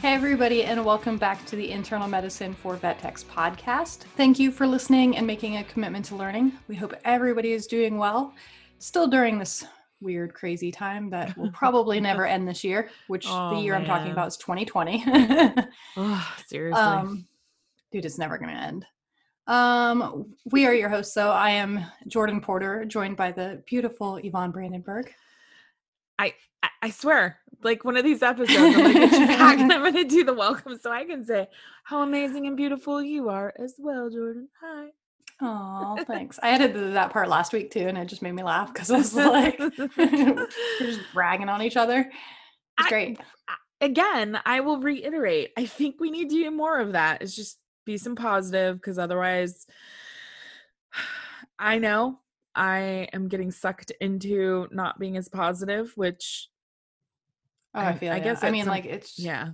Hey, everybody, and welcome back to the Internal Medicine for Vet Techs podcast. Thank you for listening and making a commitment to learning. We hope everybody is doing well, still during this weird, crazy time that will probably never end this year, which Oh, the year I'm talking about is 2020. Oh, seriously. um, dude, it's never going to end. Um, we are your hosts, though. I am Jordan Porter, joined by the beautiful Yvonne Brandenburg. I, I swear, like one of these episodes, I'm gonna get you back and I'm gonna do the welcome so I can say how amazing and beautiful you are as well, Jordan. Hi. Oh, thanks. I edited that part last week too, and it just made me laugh because I was like, we're just bragging on each other. It's I- great. Again, I will reiterate. I think we need to do more of that. It's just be some positive because otherwise, I know I am getting sucked into not being as positive, which Oh, I I- feel. I I guess I mean, some- like it's yeah.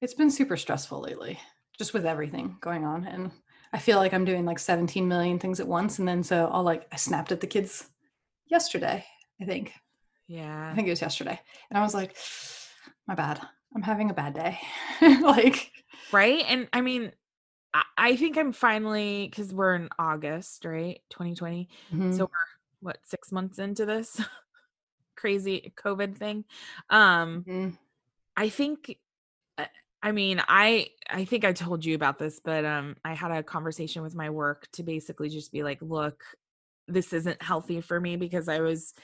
it's been super stressful lately, just with everything going on, and I feel like I'm doing like 17 million things at once, and then so I'll like I snapped at the kids yesterday. I think Yeah. I think it was yesterday, and I was like, my bad. I'm having a bad day. like, right and i mean i, I think i'm finally because we're in august right 2020 mhm. so we're what six months into this crazy covid thing um Mhm. i think uh, i mean i i think i told you about this but um i had a conversation with my work to basically just be like look this isn't healthy for me because i was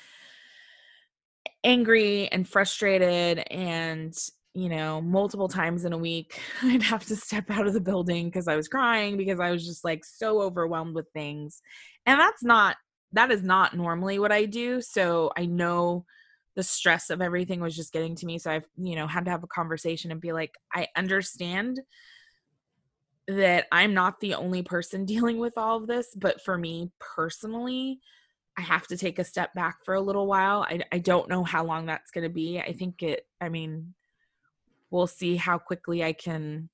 angry and frustrated and you know multiple times in a week i'd have to step out of the building because i was crying because i was just like so overwhelmed with things and that's not that is not normally what i do so i know the stress of everything was just getting to me so i've you know had to have a conversation and be like i understand that i'm not the only person dealing with all of this but for me personally I have to take a step back for a little while. I, I don't know how long that's going to be. I think it, I mean, we'll see how quickly I can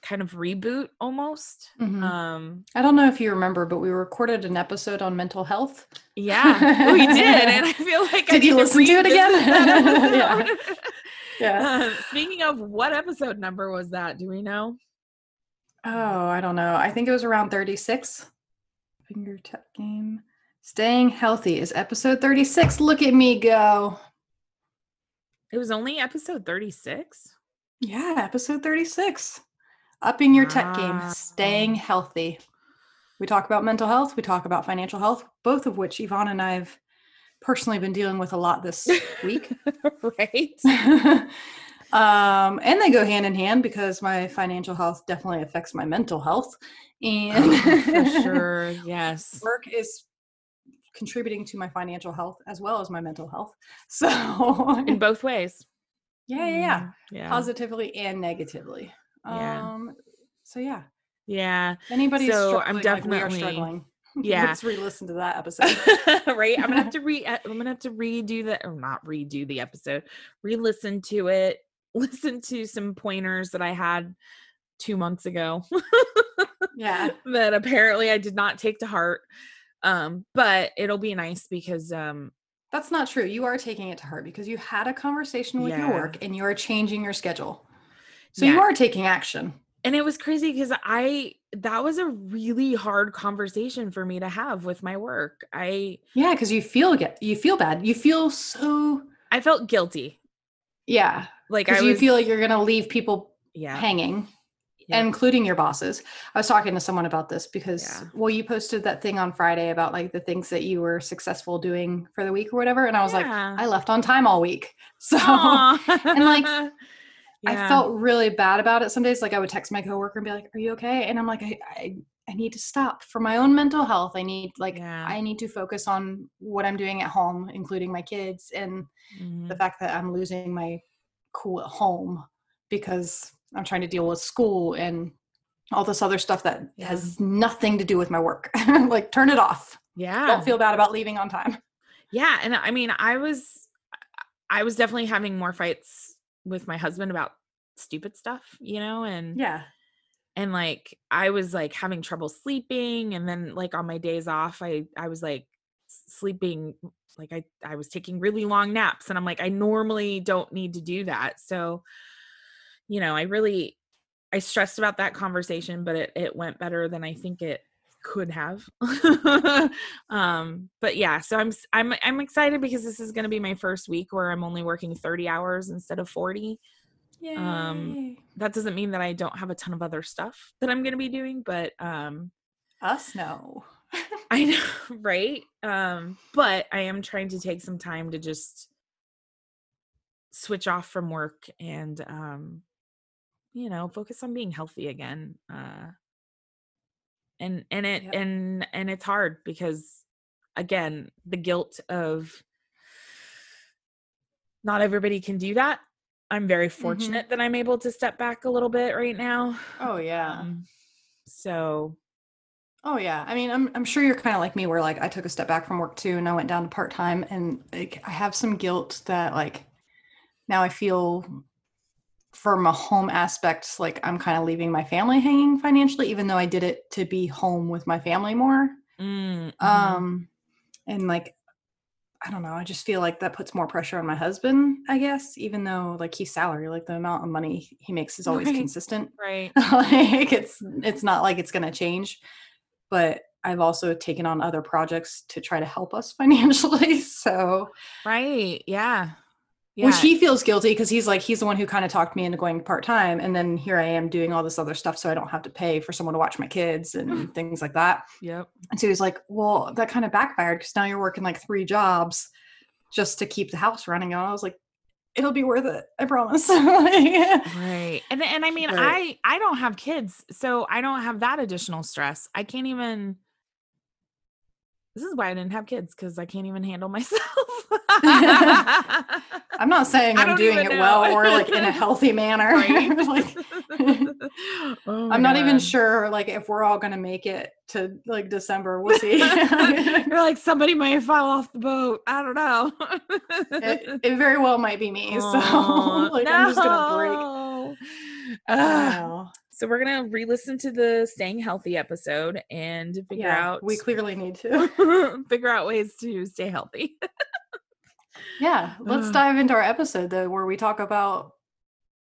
kind of reboot almost. Mhm. Um, I don't know if you remember, but we recorded an episode on mental health. yeah, we did. And I feel like I Did you need listen to it again? Yeah. Yeah. Uh, speaking of what episode number was that? Do we know? Oh, I don't know. I think it was around 36. Finger tech game. Staying healthy is episode 36. Look at me go. It was only episode 36. Yeah, episode 36. Upping your tech game, staying healthy. We talk about mental health, we talk about financial health, both of which Yvonne and I've personally been dealing with a lot this week. right? um, and they go hand in hand because my financial health definitely affects my mental health. And For sure. Yes. work is contributing to my financial health as well as my mental health. So In both ways. yeah, yeah, yeah. Mm, Yeah. Positively and negatively. Yeah. Um so yeah. Yeah. If anybody's So, I'm struggling like we are struggling. Yeah. Let's re-listen to that episode. right. I'm gonna have to re uh, I'm gonna have to redo the or not redo the episode, re-listen to it, listen to some pointers that I had two months ago yeah. that apparently I did not take to heart. Um, but it'll be nice because um That's not true. You are taking it to heart because you had a conversation with your work and you are changing your schedule. So you are taking action. and it was crazy because I that was a really hard conversation for me to have with my work. I Yeah, because you feel get you feel bad. You feel so I felt guilty. yeah. Like I was you feel like you're gonna leave people yeah. hanging, yeah. including your bosses. I was talking to someone about this because Yeah. well, you posted that thing on Friday about like the things that you were successful doing for the week or whatever. And I was like, I left on time all week. So and, like, I felt really bad about it some days. Like I would text my coworker and be like, Are you okay? And I'm like, I, I, I need to stop for my own mental health. I need like Yeah. I need to focus on what I'm doing at home, including my kids and Mhm. the fact that I'm losing my cool at home because I'm trying to deal with school and all this other stuff that Yeah. has nothing to do with my work. like turn it off. Yeah. Don't feel bad about leaving on time. Yeah, and I mean, I was I was definitely having more fights with my husband about stupid stuff, you know, and Yeah. and like I was like having trouble sleeping and then like on my days off, I I was like sleeping like I I was taking really long naps and I'm like I normally don't need to do that. So you know, I really I stressed about that conversation, but it it went better than I think it could have. um but yeah, so I'm I'm I'm excited because this is going to be my first week where I'm only working 30 hours instead of 40 Yay. Um, that doesn't mean that I don't have a ton of other stuff that I'm going to be doing, but um Us no. I know, right? Um but I am trying to take some time to just switch off from work and um you know, focus on being healthy again. Uh and and it Yep. and and it's hard because again, the guilt of not everybody can do that. I'm very fortunate that I'm able to step back a little bit right now. Oh yeah. Um, so Oh yeah. I mean, I'm I'm sure you're kind of like me where like I took a step back from work too and I went down to part-time and like I have some guilt that like now I feel from a home aspect like I'm kind of leaving my family hanging financially even though I did it to be home with my family more. mm, mhm. Um and like I don't know, I just feel like that puts more pressure on my husband, I guess, even though like he's salary, like the amount of money he makes is always Right. consistent right. like it's it's not like it's going to change but i've also taken on other projects to try to help us financially so Right. Yeah. Yeah. which he feels guilty because he's like he's the one who kind of talked me into going part-time and then here i am doing all this other stuff so i don't have to pay for someone to watch my kids and mm. things like that yep. and so he's like well that kind of backfired because now you're working like three jobs just to keep the house running and i was like it'll be worth it i promise Right. And and I mean, But- I I don't have kids, so I don't have that additional stress. I can't even This is why I didn't have kids cuz I can't even handle myself. i'm not saying i'm doing it well or like in a healthy manner Right. like Oh I'm not even sure like if we're all gonna make it to like December. We'll see. You're like somebody might fall off the boat. I don't know. it, it very well might be me. So Aw, like I'm just gonna break. no. I Ugh. know. So we're gonna re-listen to the staying healthy episode and figure Yeah, out we clearly need to. figure out ways to stay healthy. Yeah, let's dive into our episode though, where we talk about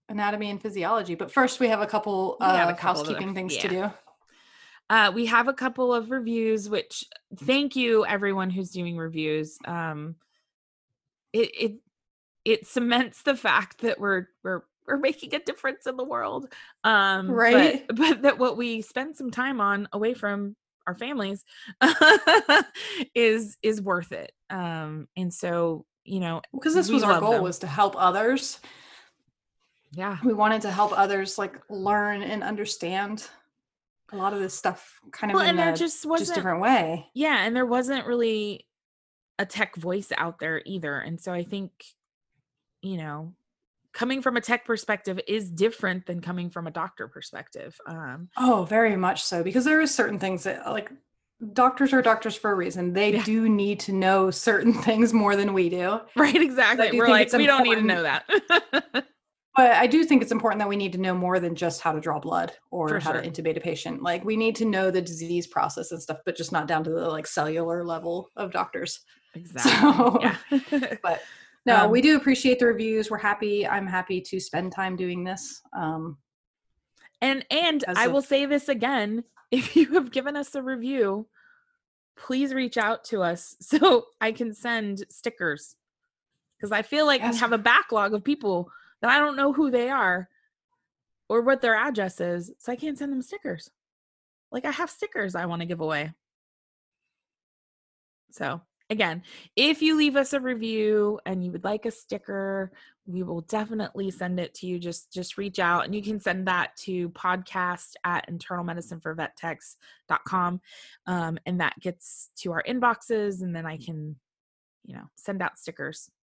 anatomy and physiology. But first, we have a couple We have uh, a couple of- housekeeping things to do. Uh, we have a couple of reviews, which thank you everyone who's doing reviews. Um, it it it cements the fact that we're we're we're making a difference in the world. Um, Right. But, that what we spend some time on away from our families is is worth it. Um, and so you know, Because this was our goal them. was to help others. yeah, We wanted to help others like learn and understand a lot of this stuff kind of well, in and there a just just wasn't just different way. yeah and there wasn't really a tech voice out there either and so i think you know coming from a tech perspective is different than coming from a doctor perspective um Oh, very much so. Because there is certain things that like doctors are doctors for a reason. They Yeah. do need to know certain things more than we do. right exactly do we're like we don't need to know that But I do think it's important that we need to know more than just how to draw blood or For how sure. to intubate a patient. Like we need to know the disease process and stuff, but just not down to the like cellular level of doctors. exactly So, yeah but no, Um, we do appreciate the reviews. We're happy. I'm happy to spend time doing this. Um, and and i will say this again if you have given us a review please reach out to us so i can send stickers because i feel like Yes. we have a backlog of people that i don't know who they are or what their address is so i can't send them stickers like i have stickers i want to give away so again if you leave us a review and you would like a sticker we will definitely send it to you. Just just reach out and you can send that to podcast at internalmedicineforvettechs.com um, and that gets to our inboxes and then i can you know send out stickers.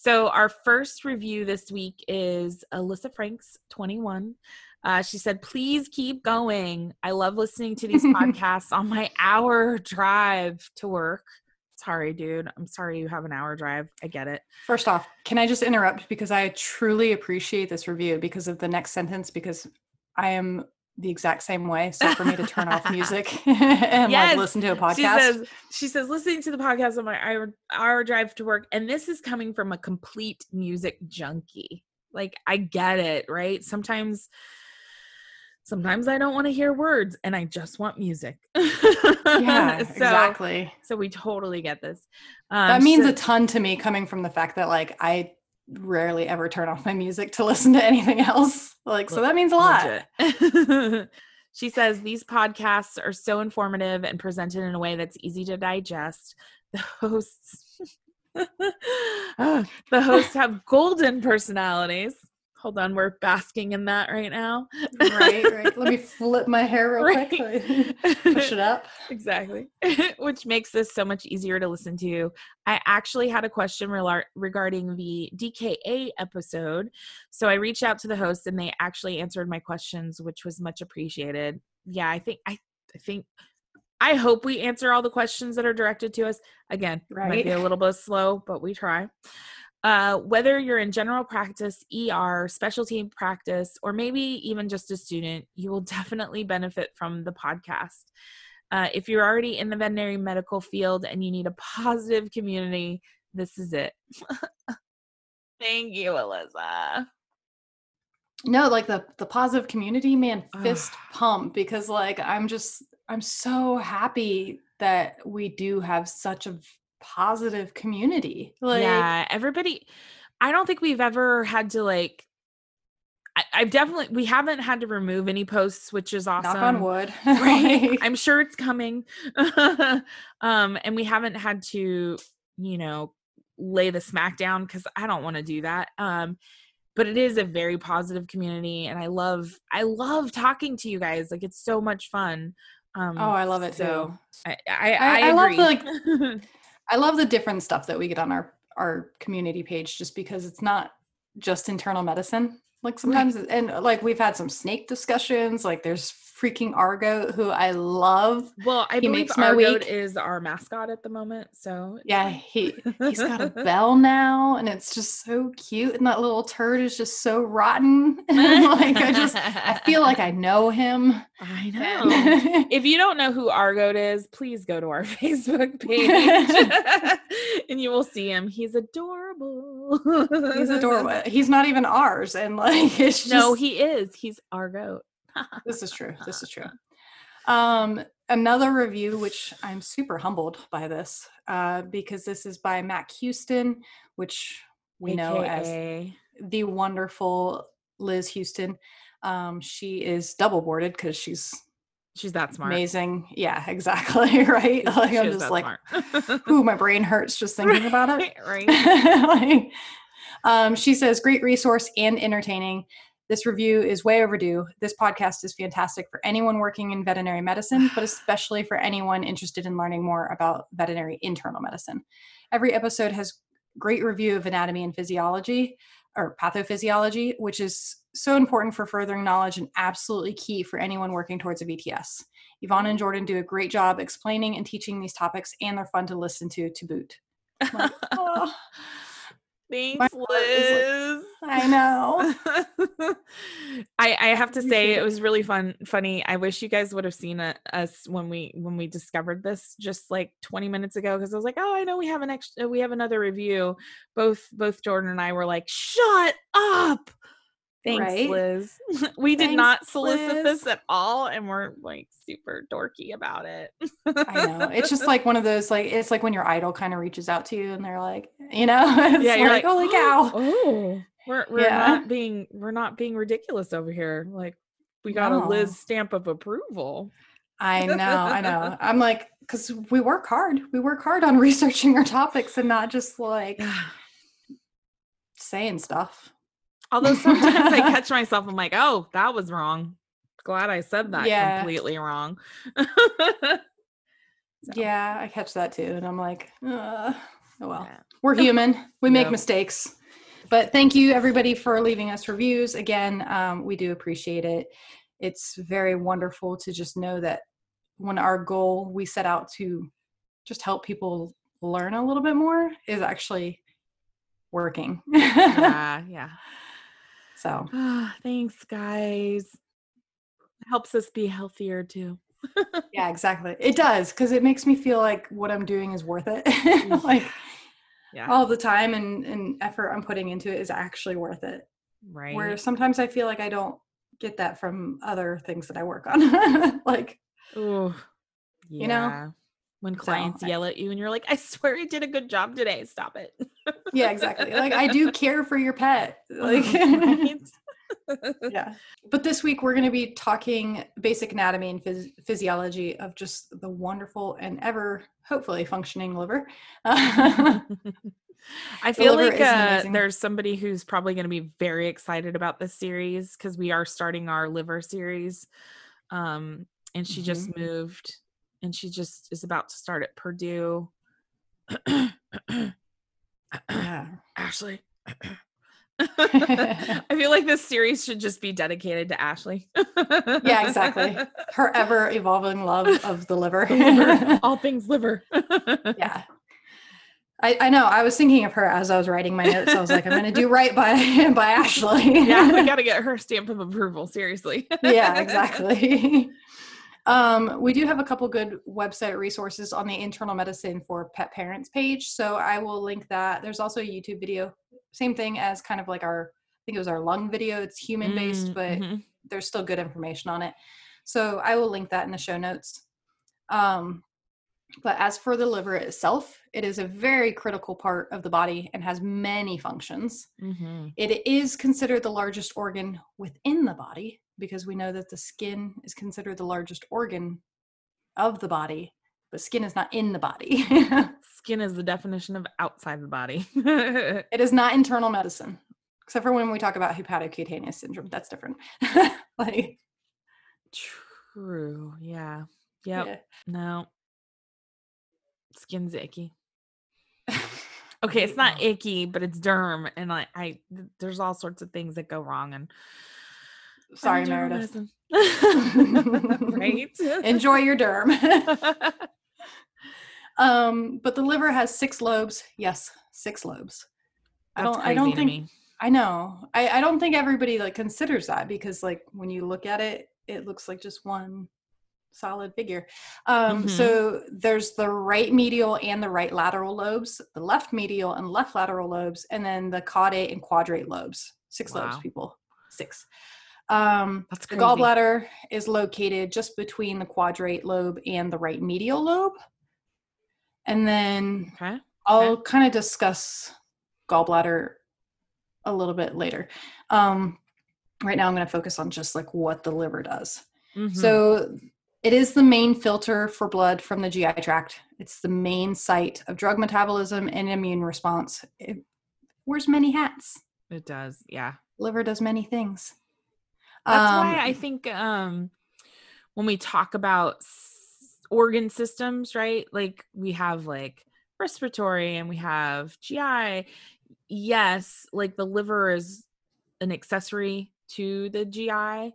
So our first review this week is alyssa franks 21 Uh, she said, please keep going. I love listening to these podcasts on my hour drive to work. Sorry, dude. I'm sorry you have an hour drive. I get it. First off, can I just interrupt because I truly appreciate this review because of the next sentence because I am the exact same way. So for me to turn off music and yes. like listen to a podcast. She says, she says, listening to the podcast on my hour, hour drive to work. And this is coming from a complete music junkie. Like I get it, right? Sometimes sometimes I don't want to hear words and I just want music. yeah, so, exactly. So we totally get this. Um, that means so, a ton to me coming from the fact that like I rarely ever turn off my music to listen to anything else. Like, so that means a lot. she says these podcasts are so informative and presented in a way that's easy to digest. The hosts the hosts have golden personalities Hold on, we're basking in that right now. right, right. Let me flip my hair real right. quick. Push it up. Exactly. Which makes this so much easier to listen to. I actually had a question re- regarding the DKA episode. So I reached out to the host and they actually answered my questions, which was much appreciated. Yeah, I think I I think I hope we answer all the questions that are directed to us. Again, right. might be a little bit slow, but we try. Uh, whether you're in general practice, ER, specialty practice, or maybe even just a student, you will definitely benefit from the podcast. Uh, if you're already in the veterinary medical field and you need a positive community, this is it. Thank you, Alyssa. No, like the the positive community, man, fist pump because like I'm just I'm so happy that we do have such a positive community. Like, yeah, everybody. I don't think we've ever had to like. I, I've definitely we haven't had to remove any posts, which is awesome. Knock on wood, right? I'm sure it's coming. um, and we haven't had to, you know, lay the smack down because I don't want to do that. Um, but it is a very positive community, and I love I love talking to you guys. Like it's so much fun. Um, oh, I love it so too. I I, I, I, I love the, like I love the different stuff that we get on our our community page just because it's not just internal medicine. Like sometimes right. and like we've had some snake discussions, like there's freaking Argo, who I love. Well, I he believe Argo is our mascot at the moment. So yeah, he he's got a bell now, and it's just so cute. And that little turd is just so rotten. like I just I feel like I know him. I know. if you don't know who Argo is, please go to our Facebook page, and you will see him. He's adorable. he's adorable. He's not even ours, and like it's just, no, he is. He's Argo this is true. This is true. Um, another review, which I'm super humbled by this, uh, because this is by Mac Houston, which we AKA. know as the wonderful Liz Houston. Um, she is double boarded because she's she's that smart. Amazing. Yeah, exactly. Right. like I'm just like, ooh, my brain hurts just thinking about it. right. like, um, she says, great resource and entertaining. This review is way overdue. This podcast is fantastic for anyone working in veterinary medicine, but especially for anyone interested in learning more about veterinary internal medicine. Every episode has great review of anatomy and physiology or pathophysiology, which is so important for furthering knowledge and absolutely key for anyone working towards a VTS. Yvonne and Jordan do a great job explaining and teaching these topics, and they're fun to listen to to boot. Like, oh. Thanks, Liz. I know. I I have to say it was really fun, funny. I wish you guys would have seen it, us when we when we discovered this just like 20 minutes ago because I was like, oh, I know we have an extra, we have another review. Both both Jordan and I were like, shut up. Thanks, right? Liz. we Thanks, did not solicit Liz. this at all, and we're like super dorky about it. I know. It's just like one of those like it's like when your idol kind of reaches out to you, and they're like, you know, yeah, you're like, like, holy oh, cow. Oh, we're we're yeah. not being we're not being ridiculous over here. Like we got no. a Liz stamp of approval. I know, I know. I'm like, because we work hard. We work hard on researching our topics and not just like saying stuff. Although sometimes I catch myself, I'm like, oh, that was wrong. Glad I said that yeah. completely wrong. so. Yeah, I catch that too. And I'm like, uh, oh well. Yeah. We're human. We make mistakes. but thank you everybody for leaving us reviews. Again, um, we do appreciate it. It's very wonderful to just know that when our goal we set out to just help people learn a little bit more is actually working. yeah, yeah. So Ah, thanks, guys. Helps us be healthier too. yeah, exactly. It does because it makes me feel like what I'm doing is worth it. like Yeah. all the time and, and effort I'm putting into it is actually worth it. right. Where sometimes I feel like I don't get that from other things that I work on. like, Ooh, You know? When clients I- yell at you and you're like, I swear I did a good job today. Stop it. Yeah, exactly. Like I do care for your pet. Like Right? yeah. But this week we're going to be talking basic anatomy and phys- physiology of just the wonderful and ever hopefully functioning liver. I feel like uh, there's somebody who's probably going to be very excited about this series because we are starting our liver series. Um, and she just Mm-hmm. moved and she just is about to start at Purdue. Ashley. I feel like this series should just be dedicated to Ashley. Yeah, exactly. Her ever evolving love of the liver. Liver. All things liver. yeah. I, I know. I was thinking of her as I was writing my notes. I was like, I'm going to do right by by Ashley. yeah, we got to get her stamp of approval. Seriously. yeah, exactly. Um, we do have a couple good website resources on the internal medicine for pet parents page. So I will link that. There's also a YouTube video, same thing as kind of like our, I think it was our lung video. It's human based, Mm, but mhm. there's still good information on it. So I will link that in the show notes. Um, but as for the liver itself, it is a very critical part of the body and has many functions. Mhm. It is considered the largest organ within the body because we know that the skin is considered the largest organ of the body, but skin is not in the body. Skin is the definition of outside the body. it is not internal medicine, except for when we talk about hepatocutaneous syndrome. That's different. like, True. Yeah. Yep. yeah. No. Skin's icky. Okay, it's not icky, but it's derm, and like I, there's all sorts of things that go wrong. And Sorry, Meredith. right? Enjoy your derm. um, but the liver has six lobes. Yes, six lobes. I don't. I don't think. me. I know. I, I don't think everybody like considers that because like when you look at it, it looks like just one solid figure. Um, Mhm. So there's the right medial and the right lateral lobes, the left medial and left lateral lobes, and then the caudate and quadrate lobes. Six lobes, people. Six. Um, the gallbladder is located just between the quadrate lobe and the right medial lobe. And then Okay. I'll kind of discuss gallbladder a little bit later. Um, right now, I'm going to focus on just like what the liver does. Mhm. So, it is the main filter for blood from the GI tract. It's the main site of drug metabolism and immune response. It wears many hats. it does. Yeah. Liver does many things. That's Um, why I think um when we talk about s- organ systems, right? Like we have like respiratory and we have GI. Yes, like the liver is an accessory to the GI,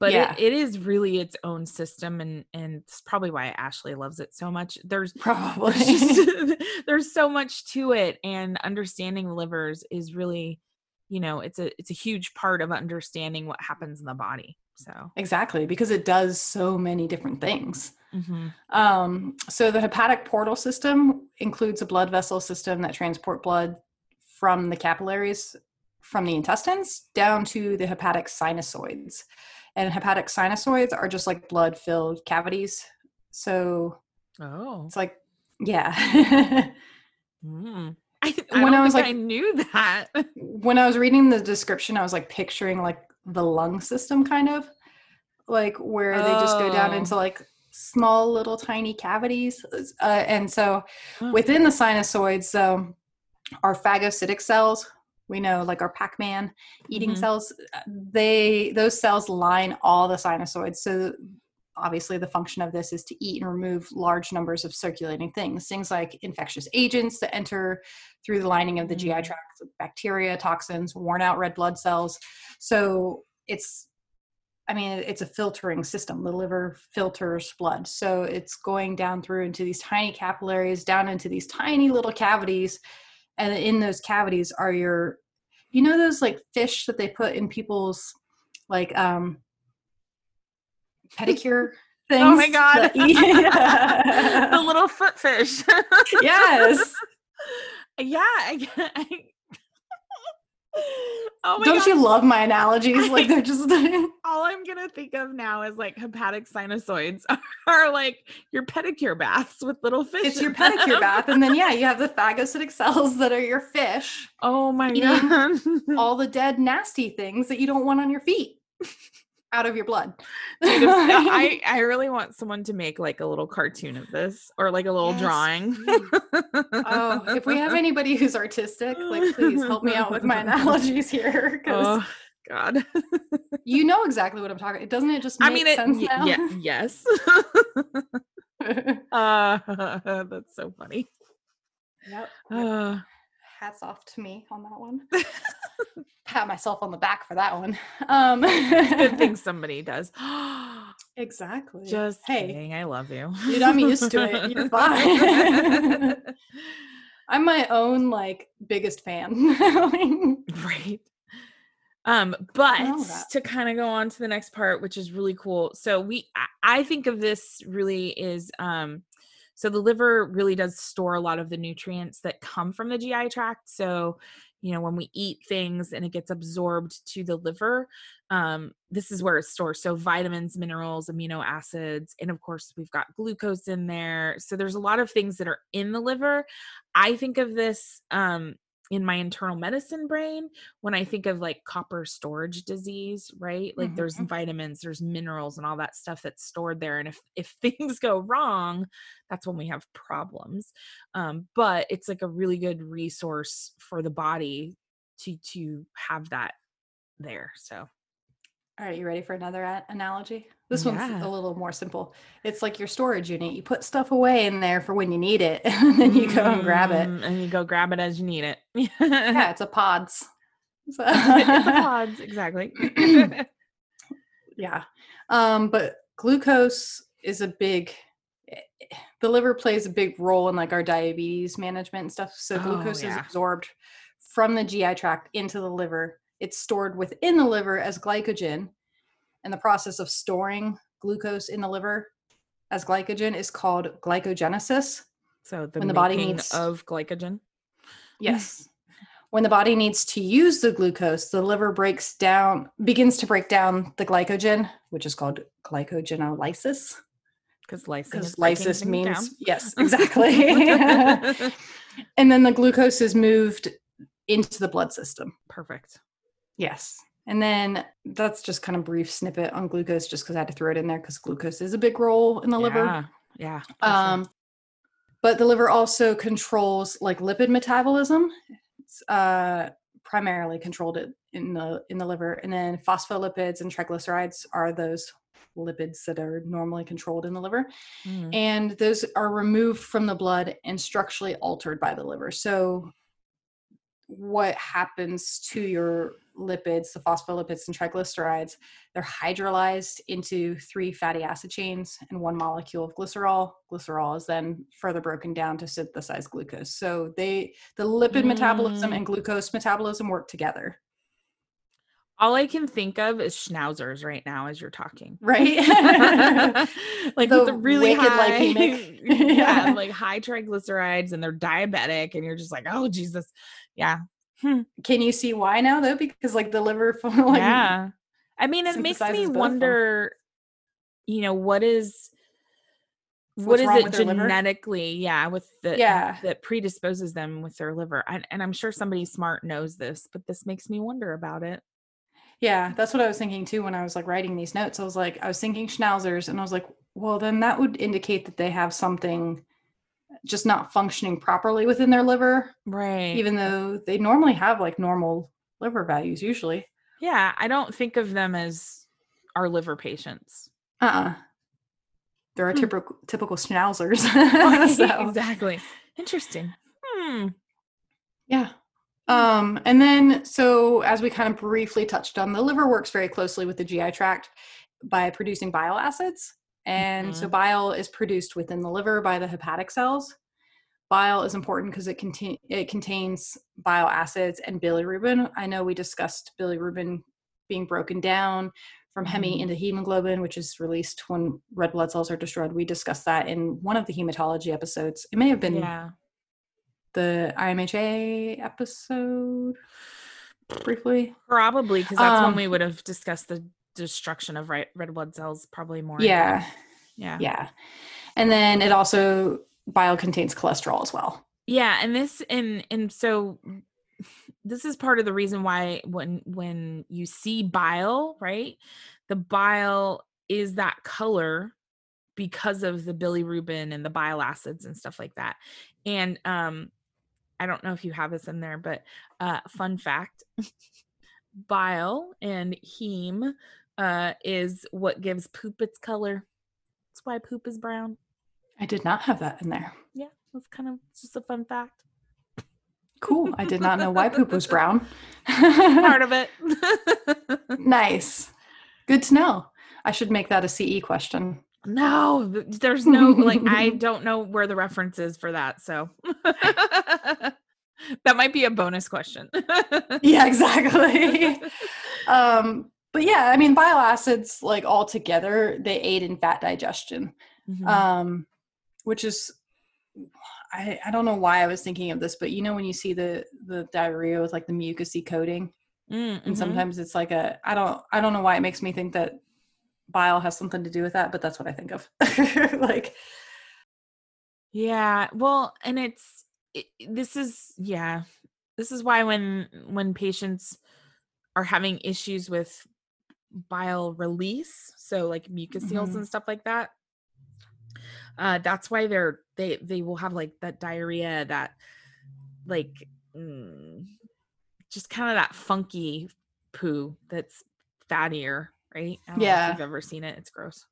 but Yeah. it, it is really its own system and and it's probably why Ashley loves it so much. There's probably. there's, just, there's so much to it and understanding livers is really you know it's a it's a huge part of understanding what happens in the body so exactly, because it does so many different things. mhm. Um, so the hepatic portal system includes a blood vessel system that transport blood from the capillaries from the intestines down to the hepatic sinusoids. And hepatic sinusoids are just like blood filled cavities. So oh it's like, yeah. mm. I, I When I was, think like- I knew that when I was reading the description, I was like picturing like the lung system kind of like where they just go down Oh. into like small little tiny cavities. Uh, and so Oh. within the sinusoids, um, our phagocytic cells, we know like our Pac-Man eating Mhm. cells, uh, they those cells line all the sinusoids. So obviously the function of this is to eat and remove large numbers of circulating things things like infectious agents that enter through the lining of the gi Mm. tract bacteria toxins worn out red blood cells. So it's i mean it's a filtering system. The liver filters blood. So it's going down through into these tiny capillaries down into these tiny little cavities. And in those cavities are your you know those like fish that they put in people's like um pedicure oh things Oh my god. eat? the little foot fish. yes yeah. I, I, oh my don't god. you love my analogies like they're just All I'm gonna think of now is like hepatic sinusoids are like your pedicure baths with little fish. it's your pedicure them. bath and then yeah you have the phagocytic cells that are your fish Oh my god. all the dead nasty things that you don't want on your feet out of your blood Dude, if- I, I really want someone to make like a little cartoon of this or like a little Yes, drawing. oh if we have anybody who's artistic like please help me out with my analogies here Oh god. you know exactly what i'm talking It doesn't it just make I mean it sense y- yeah, yes. uh, that's so funny. yep Uh, hats off to me on that one pat myself on the back for that one um good thing somebody does. exactly Just hey kidding. I love you. Dude, I'm used to it. You're fine. i'm my own like biggest fan right. Um, but to kind of go on to the next part, which is really cool. So we I, I think of this really is um so the liver really does store a lot of the nutrients that come from the GI tract. So, you know, when we eat things and it gets absorbed to the liver, um, this is where it's stored. So vitamins, minerals, amino acids, and of course we've got glucose in there. So there's a lot of things that are in the liver. I think of this um in my internal medicine brain when I think of like copper storage disease, right? Like there's Mhm. vitamins, there's minerals and all that stuff that's stored there. And if if things go wrong, that's when we have problems. Um, but it's like a really good resource for the body to to have that there. So All right, you ready for another analogy? This one's a little more simple. It's like your storage unit. You put stuff away in there for when you need it, and then you go and grab it. Mm, And you go grab it as you need it. Yeah, it's a pods. So- it's a pods, exactly. yeah. Um, but glucose is a big eh, the liver plays a big role in like our diabetes management and stuff. So Oh, glucose is absorbed from the GI tract into the liver. It's stored within the liver as glycogen. And the process of storing glucose in the liver as glycogen is called glycogenesis. so the, When the body needs- of glycogen. Yes. when the body needs to use the glucose, the liver breaks down, begins to break down the glycogen, which is called glycogenolysis. Because Because lysis means, yes, exactly. and then the glucose is moved into the blood system. Perfect. Yes. And then that's just kind of brief snippet on glucose, just because I had to throw it in there because glucose is a big role in the liver. Yeah. Yeah. sure. Um, but the liver also controls like lipid metabolism. It's uh, primarily controlled it in the in the liver, and then phospholipids and triglycerides are those lipids that are normally controlled in the liver, Mm. and those are removed from the blood and structurally altered by the liver. So, what happens to your lipids, the phospholipids and triglycerides? They're hydrolyzed into three fatty acid chains and one molecule of glycerol. Glycerol is then further broken down to synthesize glucose. So they the lipid metabolism Mm. and glucose metabolism work together, All I can think of is schnauzers right now as you're talking. right? like The with the really high, Yeah. like high triglycerides, and they're diabetic, and you're just like, oh Jesus, yeah, Hmm. Can you see why now though? Because like the liver, like, yeah. I mean, it makes me wonder. You know, what is what What's it with liver? genetically? Yeah, with the Yeah. that predisposes them with their liver, and, and I'm sure somebody smart knows this, but this makes me wonder about it. Yeah, that's what I was thinking too when I was like writing these notes. I was like, I was thinking schnauzers, and I was like, well, then that would indicate that they have something just not functioning properly within their liver, Right. even though they normally have like normal liver values usually. Yeah, I don't think of them as our liver patients. Uh uh There are Hmm. typical typical schnauzers. So, Exactly. Interesting. Hmm. yeah. Um, and then, so as we kind of briefly touched on, the liver works very closely with the GI tract by producing bile acids. And so Mhm. bile is produced within the liver by the hepatic cells. Bile is important because it, contain, it contains bile acids and bilirubin. I know we discussed bilirubin being broken down from heme Mhm. into hemoglobin, which is released when red blood cells are destroyed. We discussed that in one of the hematology episodes. It may have been Yeah. the IMHA episode briefly. Probably because that's Um, when we would have discussed the destruction of red, red blood cells probably more. Yeah. Yeah. yeah. And then it also bile contains cholesterol as well. Yeah, and this and and so this is part of the reason why when when you see bile, right? The bile is that color because of the bilirubin and the bile acids and stuff like that. And um I don't know if you have this in there, but uh fun fact, bile and heme uh is what gives poop its color. That's why poop is brown. I did not have that in there. Yeah, that's kind of just a fun fact. Cool. I did not know why poop was brown. part of it. nice. Good to know. I should make that a CE question. no, there's no like I don't know where the reference is for that. So that might be a bonus question. Yeah, exactly. um, but yeah, I mean, bile acids, like all together, they aid in fat digestion. Mhm. um, which is I, I don't know why I was thinking of this, but you know when you see the the diarrhea with like the mucousy coating, Mm, and mhm. sometimes it's like a I don't I don't know why it makes me think that bile has something to do with that, but that's what I think of. like Yeah, well, and it's it, this is yeah. This is why when when patients are having issues with bile release, so like mucoceles Mhm. and stuff like that, uh that's why they're they they will have like that diarrhea that like mm, just kind of that funky poo that's fattier, right? I don't know Yeah. if you've ever seen it. It's gross.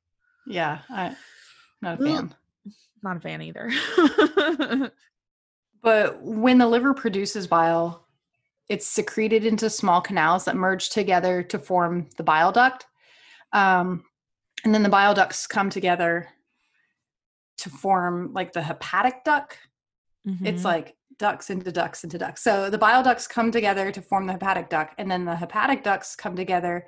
yeah, I not a Ugh. fan. Not a fan either. But when the liver produces bile, it's secreted into small canals that merge together to form the bile duct. Um, and then the bile ducts come together to form like the hepatic duct. It's Mhm. like ducts into ducts into ducts. So the bile ducts come together to form the hepatic duct, and then the hepatic ducts come together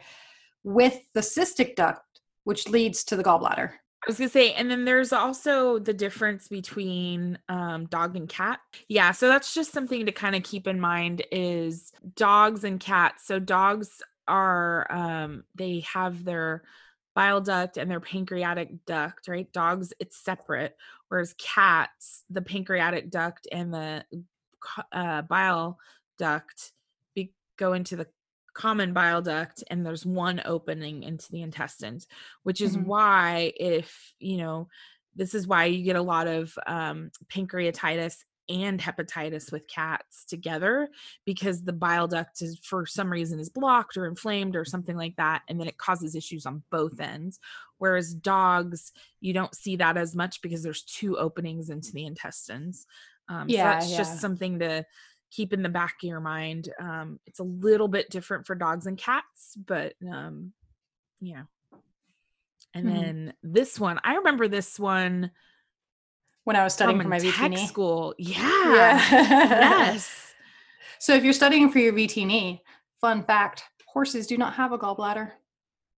with the cystic duct, which leads to the gallbladder. I was gonna say, and then there's also the difference between um, dog and cat. Yeah, so that's just something to kind of keep in mind is dogs and cats. So dogs are um, they have their bile duct and their pancreatic duct, right? Dogs it's separate, whereas cats the pancreatic duct and the uh, bile duct be, go into the common bile duct and there's one opening into the intestines which is Mhm. why if you know this is why you get a lot of um, pancreatitis and hepatitis with cats together because the bile duct is for some reason is blocked or inflamed or something like that and then it causes issues on both ends whereas dogs you don't see that as much because there's two openings into the intestines um, Yeah, so that's yeah. just something to keep in the back of your mind um, it's a little bit different for dogs and cats but um, yeah and Mhm. then this one i remember this one When I was studying for my VTNE. school yeah Yeah. yes So if you're studying for your VTNE, fun fact, horses do not have a gallbladder.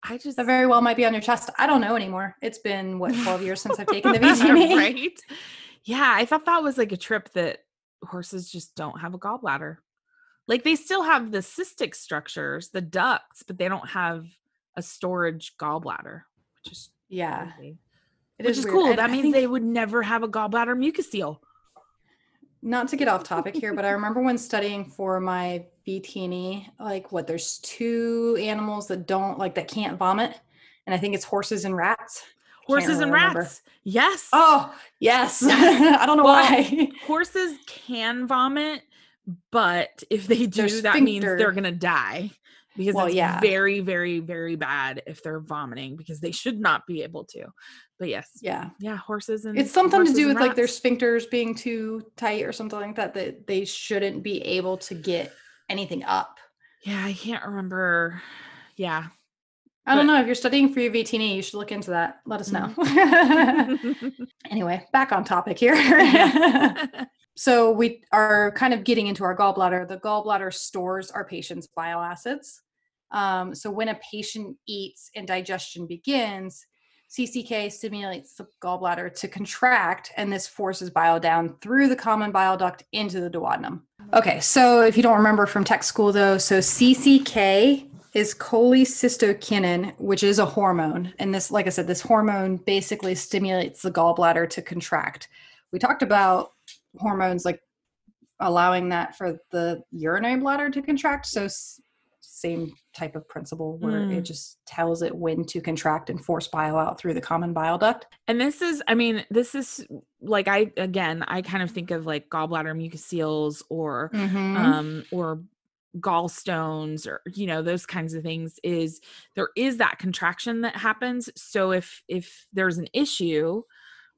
i just That very well might be on your chest. I don't know anymore. It's been what 12 years since I've taken the VTNE. right yeah i thought that was like a trip that horses just don't have a gallbladder like they still have the cystic structures the ducts but they don't have a storage gallbladder which is Yeah. crazy. It which is weird. cool And that I means think- they would never have a gallbladder mucocele not to get off topic here, but I remember when studying for my VTNE, like what there's two animals that don't like that can't vomit. And I think it's horses and rats. Horses and remember. rats yes Oh, yes. I don't know Well, why. horses can vomit but if they do Their that means they're gonna die because Well, it's yeah. very, very, very bad if they're vomiting because they should not be able to. But yes, Yeah. yeah, horses and It's something to do with like their sphincters being too tight or something like that, that they shouldn't be able to get anything up. Yeah, I can't remember. Yeah. I don't But- know. If you're studying for your VTNE, you should look into that. Let us know. anyway, back on topic here. so we are kind of getting into our gallbladder. The gallbladder stores our patient's bile acids. Um, so when a patient eats and digestion begins, CCK stimulates the gallbladder to contract, and this forces bile down through the common bile duct into the duodenum. Okay, so if you don't remember from tech school though, so CCK is cholecystokinin, which is a hormone. And this, like I said, this hormone basically stimulates the gallbladder to contract. We talked about hormones like allowing that for the urinary bladder to contract. So, same type of principle where Mm. it just tells it when to contract and force bile out through the common bile duct. And this is, I mean, this is like I again, I kind of think of like gallbladder mucoceles or Mhm. um or gallstones or you know those kinds of things is there is that contraction that happens. So if if there's an issue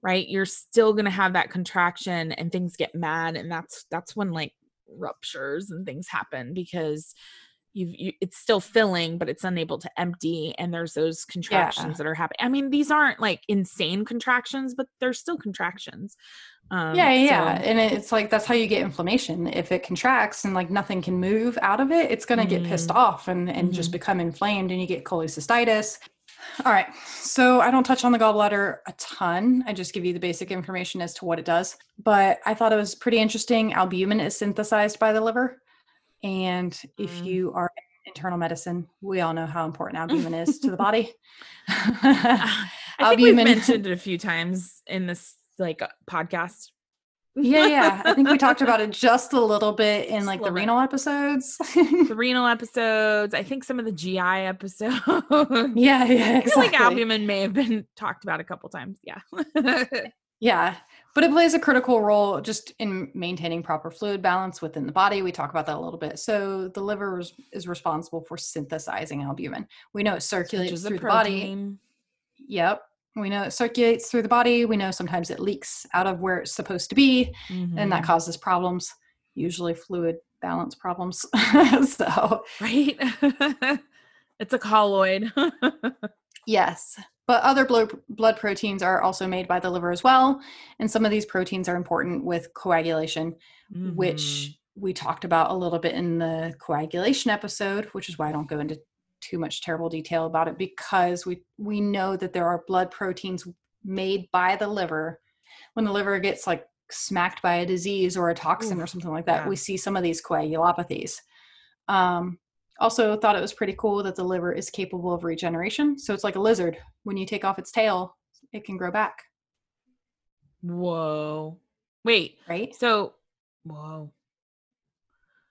right you're still going to have that contraction and things get mad and that's that's when like ruptures and things happen because you've you, it's still filling but it's unable to empty and there's those contractions that are happening i mean these aren't like insane contractions but they're still contractions um yeah, yeah, yeah. so- and it's like that's how you get inflammation. If it contracts and like nothing can move out of it, it's going to get pissed Mhm. off and and just Mhm. become inflamed, and you get cholecystitis. All right, so I don't touch on the gallbladder a ton. I just give you the basic information as to what it does. But I thought it was pretty interesting. Albumin is synthesized by the liver, and if Mm. you are internal medicine, we all know how important albumin is to the body. I think we've mentioned it a few times in this like uh, podcast. yeah, yeah. I think we talked about it just a little bit in like the bit. renal episodes. the renal episodes. I think some of the GI episodes. yeah, yeah, I feel like albumin may have been talked about a couple times. Yeah. Yeah, but it plays a critical role just in maintaining proper fluid balance within the body. We talk about that a little bit. So the liver is, is responsible for synthesizing albumin. We know it circulates through the body. Yep. We know it circulates through the body. We know sometimes it leaks out of where it's supposed to be, and that Mhm. causes problems, usually fluid balance problems. so, right. it's a colloid. yes. But other blood, blood proteins are also made by the liver as well. And some of these proteins are important with coagulation, Mhm. which we talked about a little bit in the coagulation episode, which is why I don't go into too much terrible detail about it because we we know that there are blood proteins made by the liver when the liver gets like smacked by a disease or a toxin or something like that yeah. we see some of these coagulopathies um also thought it was pretty cool that the liver is capable of regeneration so it's like a lizard when you take off its tail it can grow back Whoa. Wait. right So, whoa.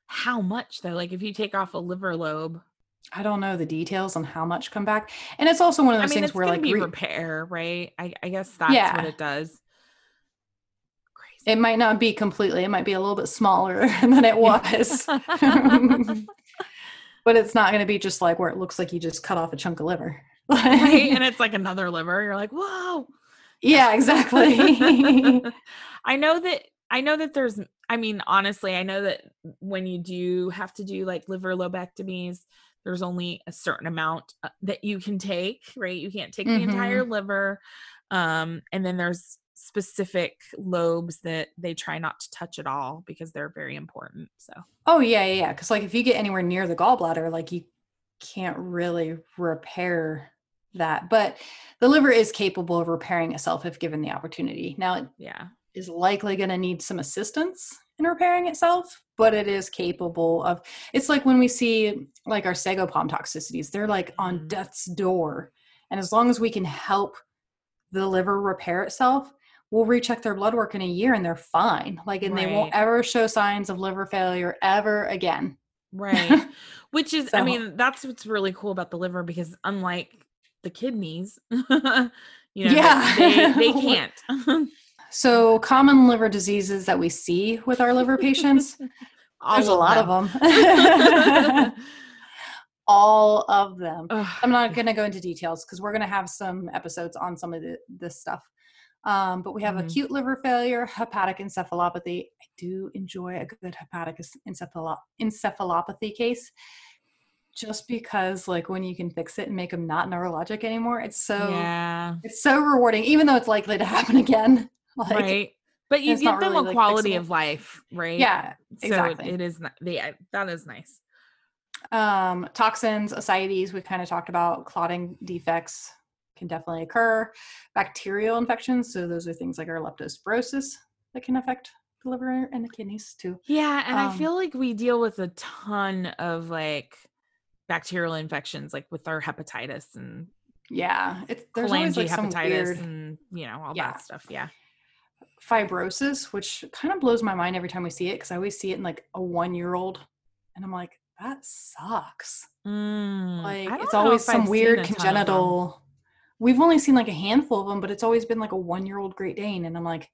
How much though? Like if you take off a liver lobe, i don't know the details on how much come back and it's also one of I those mean, things where like re- repair, right? I, I guess that's what it does. Crazy. it might not be completely it might be a little bit smaller than it was but it's not going to be just like where it looks like you just cut off a chunk of liver right? And it's like another liver. You're like, whoa. yeah exactly I know that I know that there's I mean, honestly, I know that when you do have to do like liver lobectomies, there's only a certain amount uh, that you can take, right? You can't take the entire liver. Um, and then there's specific lobes that they try not to touch at all because they're very important. So oh yeah yeah yeah because like if you get anywhere near the gallbladder like you can't really repair that but the liver is capable of repairing itself if given the opportunity now it yeah. is likely going to need some assistance in repairing itself, but it is capable of. It's like when we see like our sago palm toxicities, they're like on Mhm. death's door. And as long as we can help the liver repair itself, we'll recheck their blood work in a year and they're fine. Like, and they won't ever show signs of liver failure ever again. Right. Which is, I mean, that's what's really cool about the liver because unlike the kidneys, you know, Yeah. they, they can't. So, common liver diseases that we see with our liver patients, there's a lot them. of them. all of them. Ugh. I'm not going to go into details because we're going to have some episodes on some of the, this stuff. Um, but we have Mhm. acute liver failure, hepatic encephalopathy. I do enjoy a good hepatic encephalopathy case just because like when you can fix it and make them not neurologic anymore, it's so yeah. it's so rewarding, even though it's likely to happen again. Like, right. But you give them really, a like, quality fixable. of life, right? Yeah, So exactly. it is. Yeah, that is nice. um, toxins, ascites, we kind of talked about clotting defects can definitely occur. Bacterial infections, so those are things like our leptospirosis that can affect the liver and the kidneys too. Yeah, and I Um, feel like we deal with a ton of like bacterial infections, like with our hepatitis and Yeah, it's there's always like some weird and you know all Yeah. that stuff. Yeah. fibrosis, which kind of blows my mind every time we see it because I always see it in like a one year old, and I'm like, that sucks. Mm, Like it's always some I've weird a ton of them. congenital. We've only seen like a handful of them, but it's always been like a one year old Great Dane, and I'm like,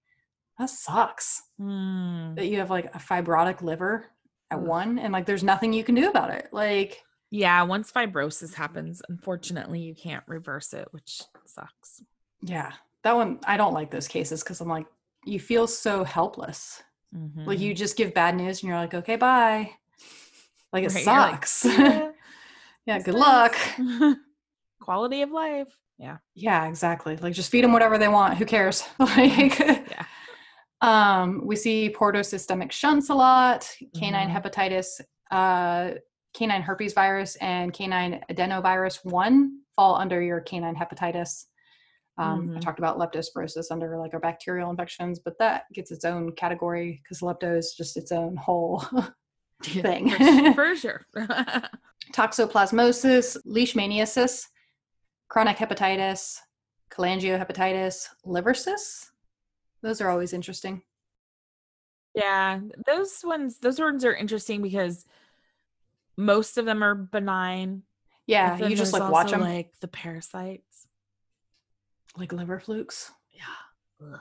that sucks Mm. that you have like a fibrotic liver at one, and like there's nothing you can do about it. Like, Yeah, once fibrosis happens, unfortunately, you can't reverse it, which sucks. yeah, that one I don't like those cases because I'm like, you feel so helpless. Like Mhm. you just give bad news, and you're like, okay, bye. Like it Right, like, sucks. Yeah, good luck. Quality of life. Yeah. Yeah, exactly. Like just feed them whatever they want. Who cares? like, Yeah. um, we see portosystemic shunts a lot, canine Mhm. hepatitis, uh, canine herpes virus, and canine adenovirus one fall under your canine hepatitis. Um, I Mhm. talked about leptospirosis under like our bacterial infections, but that gets its own category because lepto is just its own whole thing. For, sure. toxoplasmosis, leishmaniasis, chronic hepatitis, cholangiohepatitis, liver cysts. Those are always interesting. yeah. Those ones, those ones are interesting because most of them are benign. Yeah, you just like watch them like the parasites. like liver flukes. Yeah. Ugh.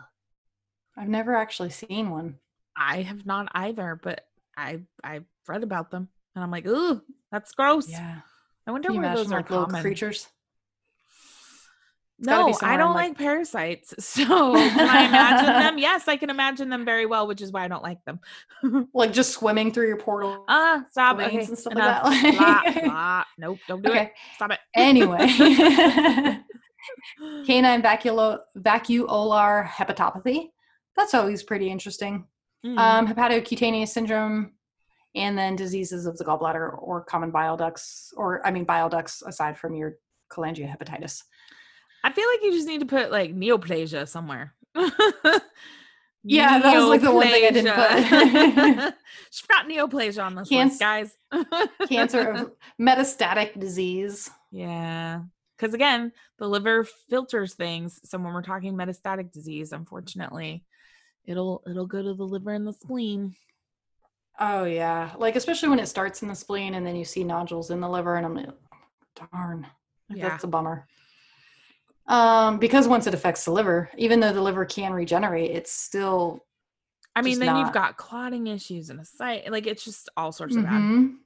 I've never actually seen one. I have not either, but I I've read about them and I'm like, ooh, that's gross. Yeah, I wonder where those are like little common. creatures? It's gotta be No, I don't like- like parasites. So can I imagine them? Yes, I can imagine them very well, which is why I don't like them. Like just swimming through your portal Ah, stop. veins Okay, and stuff enough. like that. Blah, Like- blah. Nope, don't do it. Stop it. Anyway, canine vacuolo- vacuolar hepatopathy. That's always pretty interesting. Mm. um, hepatocutaneous syndrome, and then diseases of the gallbladder or common bile ducts, or I mean bile ducts aside from your cholangiohepatitis. I feel like you just need to put like neoplasia somewhere. Yeah, that was, like, the one thing I didn't put. She's got neoplasia on this list, guys. Cancer of metastatic disease. Yeah. Because again, the liver filters things. So when we're talking metastatic disease, unfortunately, it'll it'll go to the liver and the spleen. Oh yeah, like especially when it starts in the spleen and then you see nodules in the liver, and I'm like, darn, Yeah. that's a bummer. Um, because once it affects the liver, even though the liver can regenerate, it's still I mean, then you've got clotting issues and ascites. Like it's just all sorts of bad. Mhm.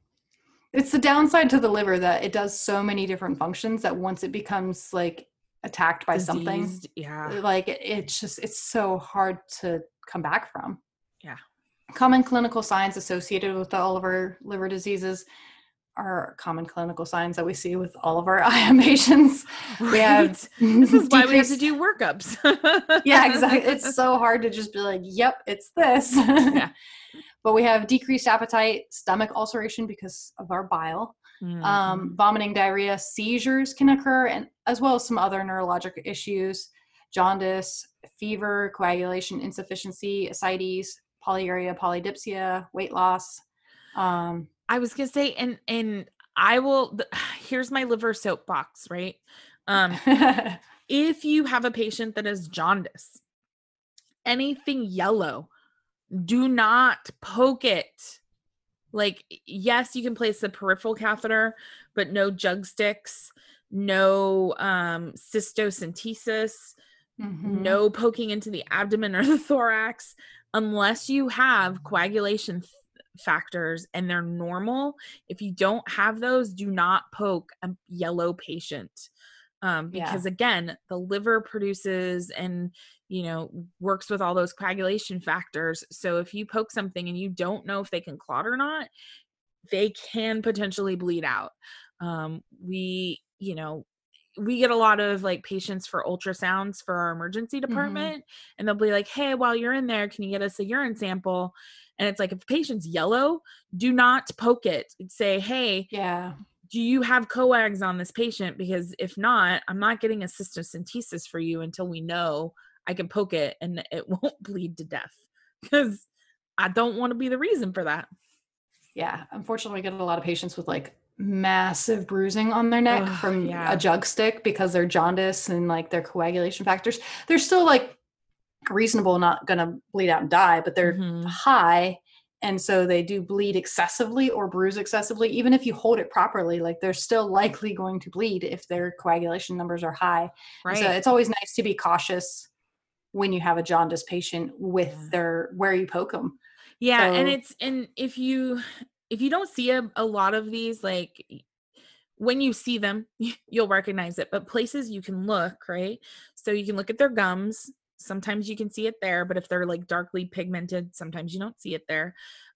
It's the downside to the liver that it does so many different functions that once it becomes like attacked by something, Yeah. like it, it's just it's so hard to come back from. Yeah. Common clinical signs associated with all of our liver diseases are common clinical signs that we see with all of our IM patients. We have This is why we have to do workups. yeah, exactly. It's so hard to just be like, yep, it's this. Yeah. but we have decreased appetite, stomach ulceration because of our bile, Mhm. um, vomiting, diarrhea, seizures can occur, and as well as some other neurologic issues, jaundice, fever, coagulation insufficiency, ascites, polyuria, polydipsia, weight loss. Um, I was gonna say, and and I will. Here's my liver soapbox, right? Um, if you have a patient that is jaundice, anything yellow, do not poke it. Like, yes, you can place a peripheral catheter, but no jug sticks, no um, cystocentesis, mhm. no poking into the abdomen or the thorax, unless you have coagulation factors and they're normal, if you don't have those, do not poke a yellow patient. Um, because yeah. again, the liver produces and you know works with all those coagulation factors. So if you poke something and you don't know if they can clot or not, they can potentially bleed out. Um, we, you know, we get a lot of like patients for ultrasounds for our emergency mm-hmm. department mm-hmm. and they'll be like hey while you're in there can you get us a urine sample? And it's like if the patient's yellow do not poke it. Say hey yeah. do you have coags on this patient? Because if not i'm not getting a cystocentesis for you until we know i can poke it and it won't bleed to death. Because i don't want to be the reason for that. Yeah unfortunately we get a lot of patients with like massive bruising on their neck Ugh, from yeah. a jug stick because they're jaundice and like their coagulation factors. They're still like reasonable, not gonna bleed out and die, but they're mm-hmm. high. And so they do bleed excessively or bruise excessively. Even if you hold it properly, like they're still likely going to bleed if their coagulation numbers are high. Right. So it's always nice to be cautious when you have a jaundice patient with yeah. their where you poke them. Yeah, so, and it's and if you if you don't see a, a lot of these like when you see them you'll recognize it but places you can look right? So you can look at their gums sometimes you can see it there but if they're like darkly pigmented sometimes you don't see it there.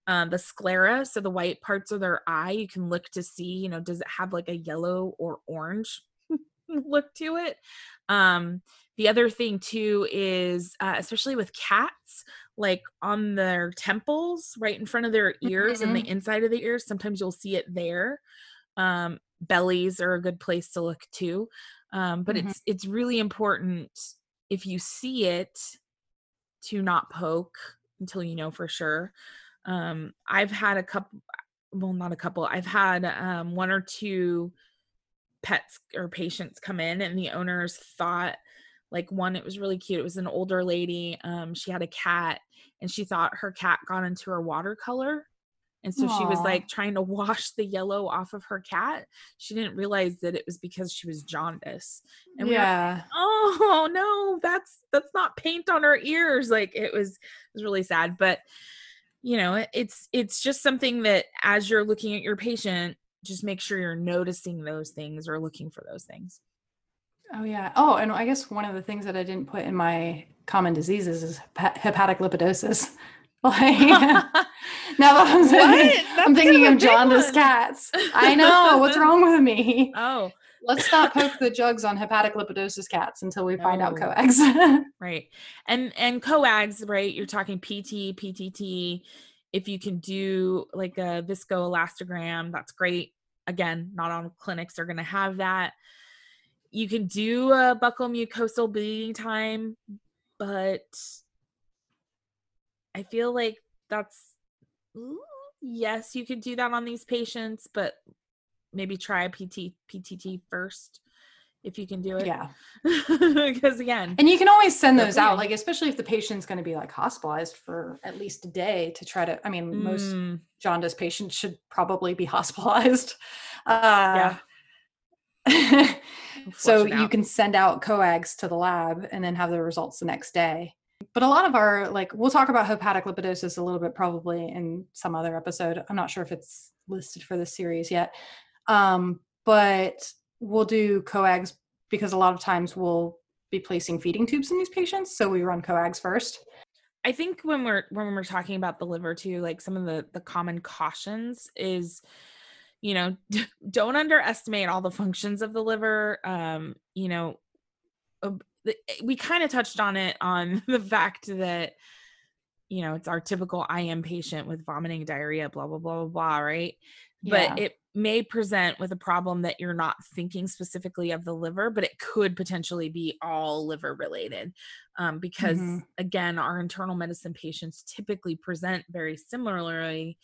Um, the sclera so the white parts of their eye you can look to see you know does it have like a yellow or orange look to it? Um, the other thing too is uh, especially with cats like on their temples right in front of their ears mm-hmm. and the mm-hmm. inside of the ears sometimes you'll see it there um, bellies are a good place to look too um, but mm-hmm. it's it's really important if you see it to not poke until you know for sure um, i've had a couple well not a couple i've had um, one or two pets or patients come in and the owners thought like one it was really cute it was an older lady um she had a cat and she thought her cat got into her watercolor and so Aww. she was like trying to wash the yellow off of her cat. She didn't realize that it was because she was jaundice. And yeah. Like, oh no, that's that's not paint on her ears. Like it was it was really sad. But you know, it's it's just something that as you're looking at your patient, just make sure you're noticing those things or looking for those things. Oh yeah. Oh, and I guess one of the things that I didn't put in my common diseases is hepatic lipidosis. Like now that I'm, saying, I'm thinking of jaundice one. cats. I know what's wrong with me. Oh, let's not poke the jugs on hepatic lipidosis cats until we find out coags. right, and and coags, right? You're talking PT, PTT. If you can do like a viscoelastogram, that's great. Again, not all clinics are going to have that you can do a buccal mucosal bleeding time, but I feel like that's yes, you could do that on these patients, but maybe try a PT PTT first if you can do it. Yeah. because again, and you can always send those out, like especially if the patient's going to be like hospitalized for at least a day to try to. I mean, mm. most jaundice patients should probably be hospitalized. Uh, yeah. so you can send out coags to the lab and then have the results the next day. But a lot of our like we'll talk about hepatic lipidosis a little bit probably in some other episode. I'm not sure if it's listed for this series yet. Um, but we'll do coags because a lot of times we'll be placing feeding tubes in these patients so we run coags first. I think when we're when we're talking about the liver too like some of the the common cautions is you know don't underestimate all the functions of the liver um you know eh, we kind of touched on it on the fact that you know it's our typical im patient with vomiting diarrhea blah blah blah blah blah right yeah. but it may present with a problem that you're not thinking specifically of the liver but it could potentially be all liver related um, because mm-hmm. again our internal medicine patients typically present very similarly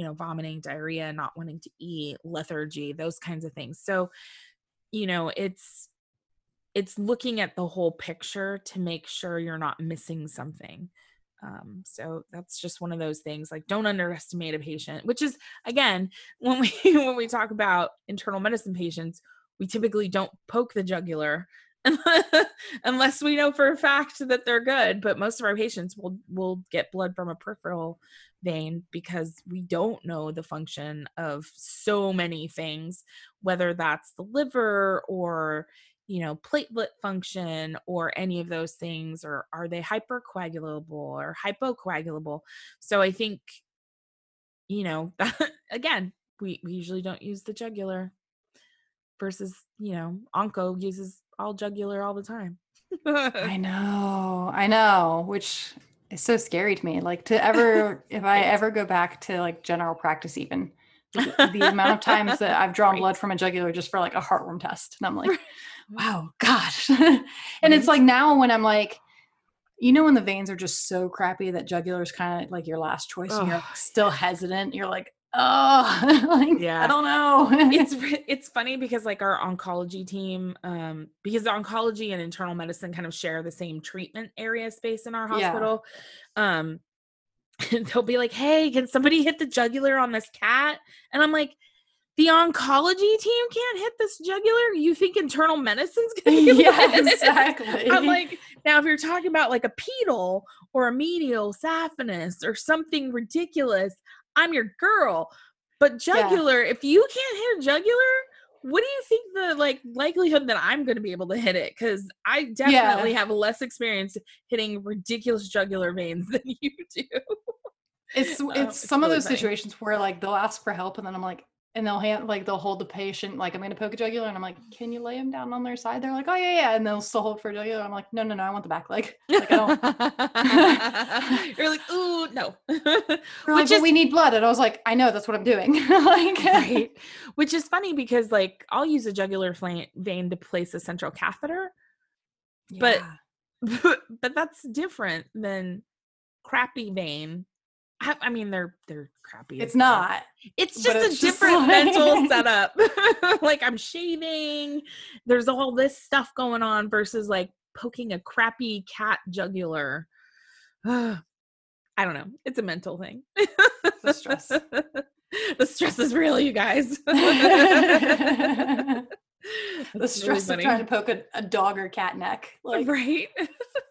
you know, vomiting, diarrhea, not wanting to eat, lethargy, those kinds of things. So, you know, it's it's looking at the whole picture to make sure you're not missing something. Um, so that's just one of those things. Like, don't underestimate a patient. Which is again, when we when we talk about internal medicine patients, we typically don't poke the jugular unless we know for a fact that they're good. But most of our patients will will get blood from a peripheral vein because we don't know the function of so many things, whether that's the liver or you know platelet function or any of those things or are they hypercoagulable or hypocoagulable? So i think you know again we, we usually don't use the jugular versus you know onco uses all jugular all the time. I know, I know, which is so scary to me. Like to ever, if I ever go back to like general practice, even the, the amount of times that I've drawn Right. blood from a jugular just for like a heartworm test, and I'm like, wow, gosh. and it's like now when I'm like, you know, when the veins are just so crappy that jugular is kind of like your last choice, and you're still hesitant. You're like, oh, like, Yeah. I don't know. it's it's funny because like our oncology team um because the oncology and internal medicine kind of share the same treatment area space in our Yeah. hospital um they'll be like hey can somebody hit the jugular on this cat and i'm like the oncology team can't hit this jugular you think internal medicine's gonna be yeah, exactly. I'm like, now if you're talking about like a pedal or a medial saphenous or something ridiculous, I'm your girl. But Yeah. jugular, if you can't hit a jugular, what do you think the like likelihood that I'm going to be able to hit it? Because I definitely have less experience hitting ridiculous jugular veins than you do. it's Oh, it's it's some of those funny. situations where like they'll ask for help and then I'm like and they'll hand like they'll hold the patient like I'm gonna poke a jugular and I'm like mm. can you lay him down on their side? They're like oh yeah yeah and they'll still hold for a jugular I'm like no no no I want the back leg. Like I don't You're like, ooh, no. Like, Which but is we need blood and I was like I know that's what I'm doing. Like right. Which is funny because like i'll use a jugular vein to place a central catheter but- but that's different than crappy vein I, I mean they're they're crappy it's not it's just a just different mental setup. Like i'm shaving there's all this stuff going on versus like poking a crappy cat jugular. I don't know it's a mental thing. The stress. the stress is real you guys. The stress really of trying to poke a, a dog or cat neck like right?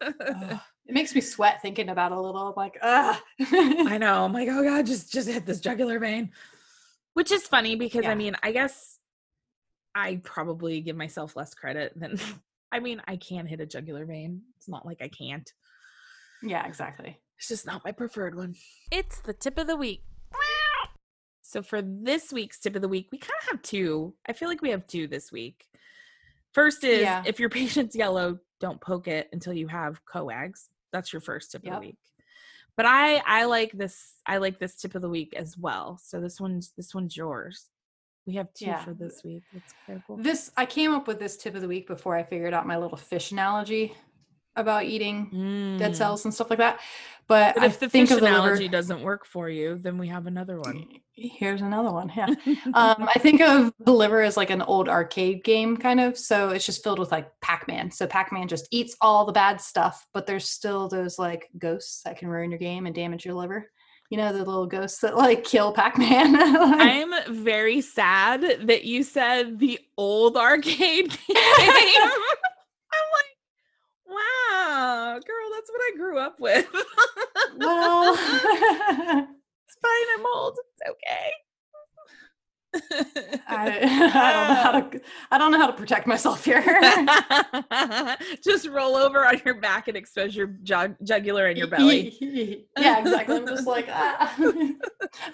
Ugh, it makes me sweat thinking about it a little I'm like ah I know. I'm like, oh god, just just hit this jugular vein. Which is funny because Yeah. I mean, I guess I probably give myself less credit than I mean, I can hit a jugular vein. It's not like I can't. yeah exactly It's just not my preferred one. It's the tip of the week. So for this week's tip of the week, we kind of have two. I feel like we have two this week. First is Yeah. if your patient's yellow, don't poke it until you have coags. That's your first tip of the week. But I I like this I like this tip of the week as well. So this one's this one's yours. We have two Yeah. for this week. This I came up with this tip of the week before I figured out my little fish analogy about eating dead Mm. cells and stuff like that. But, But if the think fish of the analogy liver. doesn't work for you, then we have another one. Here's another one. Yeah. um, I think of the liver as like an old arcade game, kind of. So it's just filled with like Pac-Man. So Pac-Man just eats all the bad stuff, but there's still those like ghosts that can ruin your game and damage your liver. You know, the little ghosts that like kill Pac-Man. Like- I'm very sad that you said the old arcade game. Wow, girl, that's what I grew up with. well, it's fine, I'm old. It's okay. I, I don't know how to. I don't know how to protect myself here. Just roll over on your back and expose your jug- jugular and your belly. yeah, exactly. I'm just like, ah.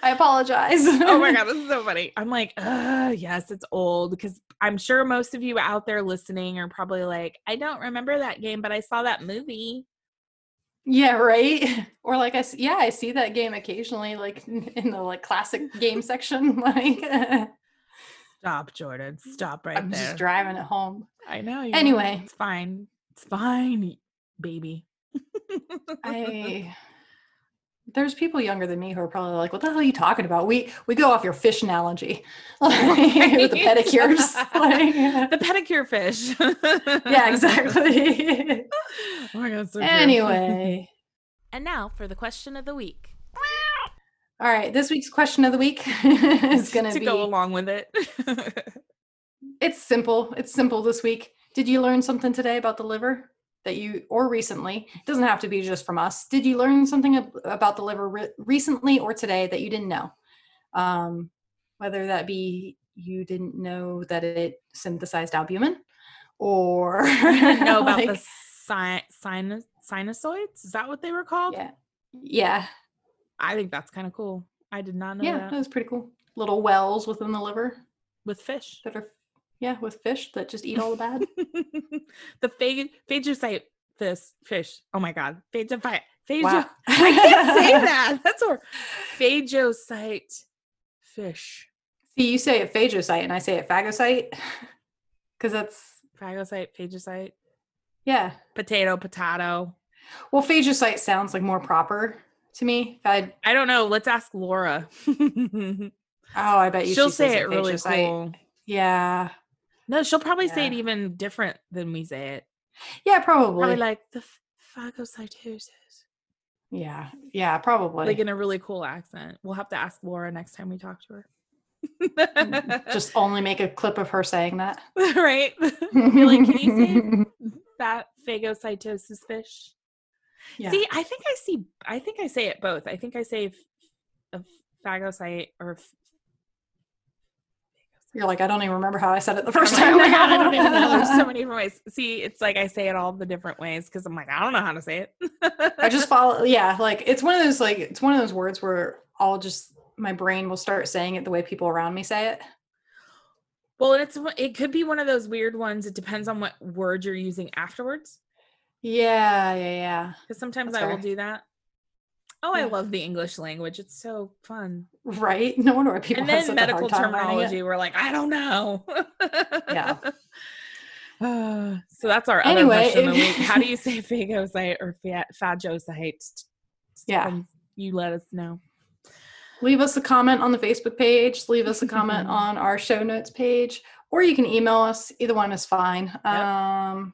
I apologize. oh my god, this is so funny. I'm like, uh, yes, it's old because I'm sure most of you out there listening are probably like, I don't remember that game, but I saw that movie. Yeah, right. Or like I, yeah, I see that game occasionally, like in the like classic game section. Like Stop, Jordan. Stop right I'm there. just driving it home. I know. you are. Anyway. it's fine. It's fine, baby. I there's people younger than me who are probably like, "What the hell are you talking about?" We we go off your fish analogy with the pedicures. Like, the pedicure fish. yeah, exactly. Oh my god, so anyway, And now for the question of the week. all right. This week's question of the week is going to to be. go along with it. It's simple. It's simple this week. Did you learn something today about the liver that you or recently it doesn't have to be just from us did you learn something ab- about the liver re- recently or today that you didn't know um, whether that be you didn't know that it synthesized albumin or know about like- the si- sinus sinusoids. Is that what they were called? yeah yeah I think that's kind of cool. I did not know yeah that. that was pretty cool little wells within the liver With fish. that are yeah with fish that just eat all the bad the phag- phagocyte this fish. Oh my god. Phagocyte. Phagio- Wow. I can't say that. That's or phagocyte fish. see you say it phagocyte and i say it phagocyte because that's Phagocyte, phagocyte, yeah potato, potato. well phagocyte sounds like more proper to me if i I don't know. Let's ask Laura. oh i bet you she'll she say it really cool. yeah No, she'll probably say it even different than we say it. yeah probably, Probably like the phagocytosis. yeah yeah probably Like in a really cool accent. We'll have to ask Laura next time we talk to her. Mm-hmm. just only make a clip of her saying that right? Be like, can you say that phagocytosis fish? yeah. See, I think I see. I think I say it both. I think I say f- a phagocyte or. You're like i don't even remember how i said it the first time I don't even know. There's so many different ways. See, it's like I say it all the different ways because I'm like, I don't know how to say it. I just follow. Yeah, like it's one of those like it's one of those words where I'll just my brain will start saying it the way people around me say it. well, it's it could be one of those weird ones. It depends on what word you're using afterwards. Yeah, yeah, yeah. Because sometimes That's I will do that. Oh, I love the English language. It's so fun. Right? No wonder why people and have then medical a hard time learning it. terminology, we're like, I don't know. Yeah. Uh, so that's our other Anyway, question of the week. How do you say phagocyte or pha- phagocyte? Yeah. You let us know. Leave us a comment on the Facebook page. Leave us a comment on our show notes page, or you can email us. Either one is fine. Um,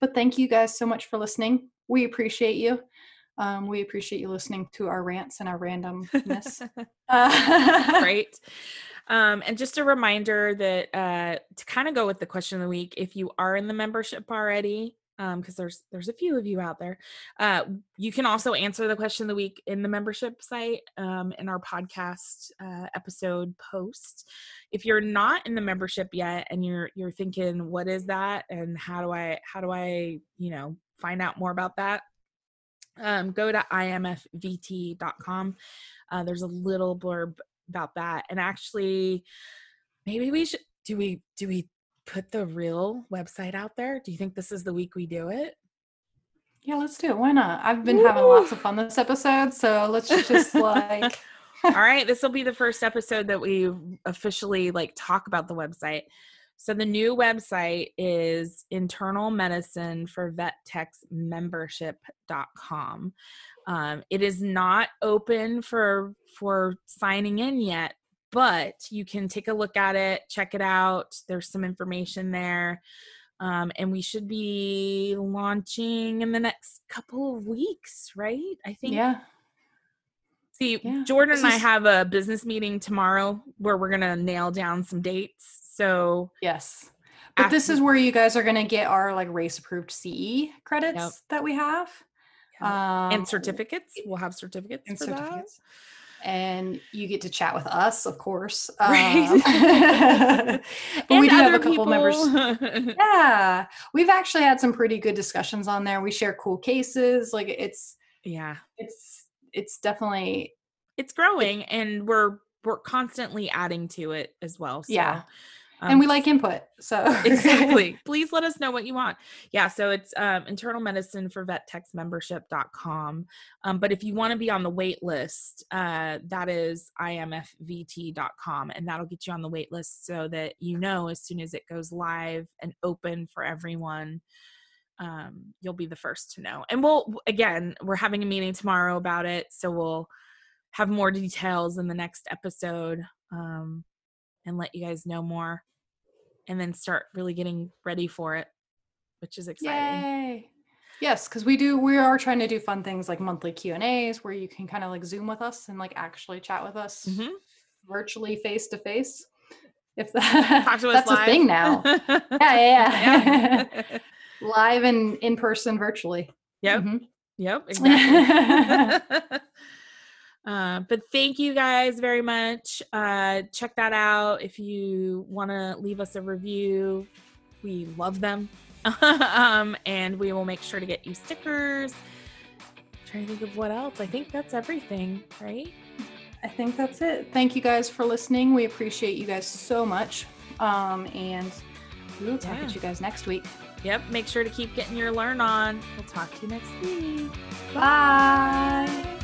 but thank you guys so much for listening. We appreciate you. Um, we appreciate you listening to our rants and our randomness. Uh, Great. Um, and just a reminder that uh, to kind of go with the question of the week, if you are in the membership already, because there's there's a few of you out there, uh, you can also answer the question of the week in the membership site um, in our podcast uh, episode post. If you're not in the membership yet and you're you're thinking, what is that, and how do I how do I you know find out more about that? Um, go to imfvt.com. Uh, there's a little blurb about that and actually maybe we should do we do we put the real website out there do you think this is the week we do it Yeah, let's do it. Why not? I've been having lots of fun this episode, so let's just like all right this will be the first episode that we officially like talk about the website so the new website is internal medicine for vet techs membership.com um, it is not open for for signing in yet but you can take a look at it check it out. There's some information there. Um, and we should be launching in the next couple of weeks right? I think. Yeah. See, Yeah, Jordan and I have a business meeting tomorrow where we're gonna nail down some dates. So Yes. But this is where you guys are going to get our like RACE approved CE credits that we have. Um, and certificates, we'll have certificates and for that. certificates. And you get to chat with us, of course. Right. Um, but we do have a couple members. people. Yeah. We've actually had some pretty good discussions on there. We share cool cases. Like it's yeah, it's it's definitely it's growing, and we're we're constantly adding to it as well. So, Yeah. Um, and we like input. So. Exactly. Please let us know what you want. Yeah so it's um, internal medicine for vet techs membership.com um, but if you want to be on the wait list uh, that is imfvt.com and that'll get you on the wait list so that you know as soon as it goes live and open for everyone um, you'll be the first to know. And we'll again we're having a meeting tomorrow about it so we'll have more details in the next episode. Um, and let you guys know more and then start really getting ready for it, which is exciting. Yay. Yes, because we do we are trying to do fun things like monthly Q and A's where you can kind of like zoom with us and like actually chat with us Mhm. virtually face to face. If that, Talk to us that's a thing now. Yeah, yeah, yeah. Yeah. Live and in person virtually. Yep. Mm-hmm. Yep. Exactly. Uh, but thank you guys very much. Uh, check that out. If you want to leave us a review, we love them. um, and we will make sure to get you stickers. I'm trying to think of what else. I think that's everything, right? I think that's it. Thank you guys for listening. We appreciate you guys so much. Um, and we will talk yeah. to you guys next week. Yep. Make sure to keep getting your learn on. We'll talk to you next week. Bye. Bye.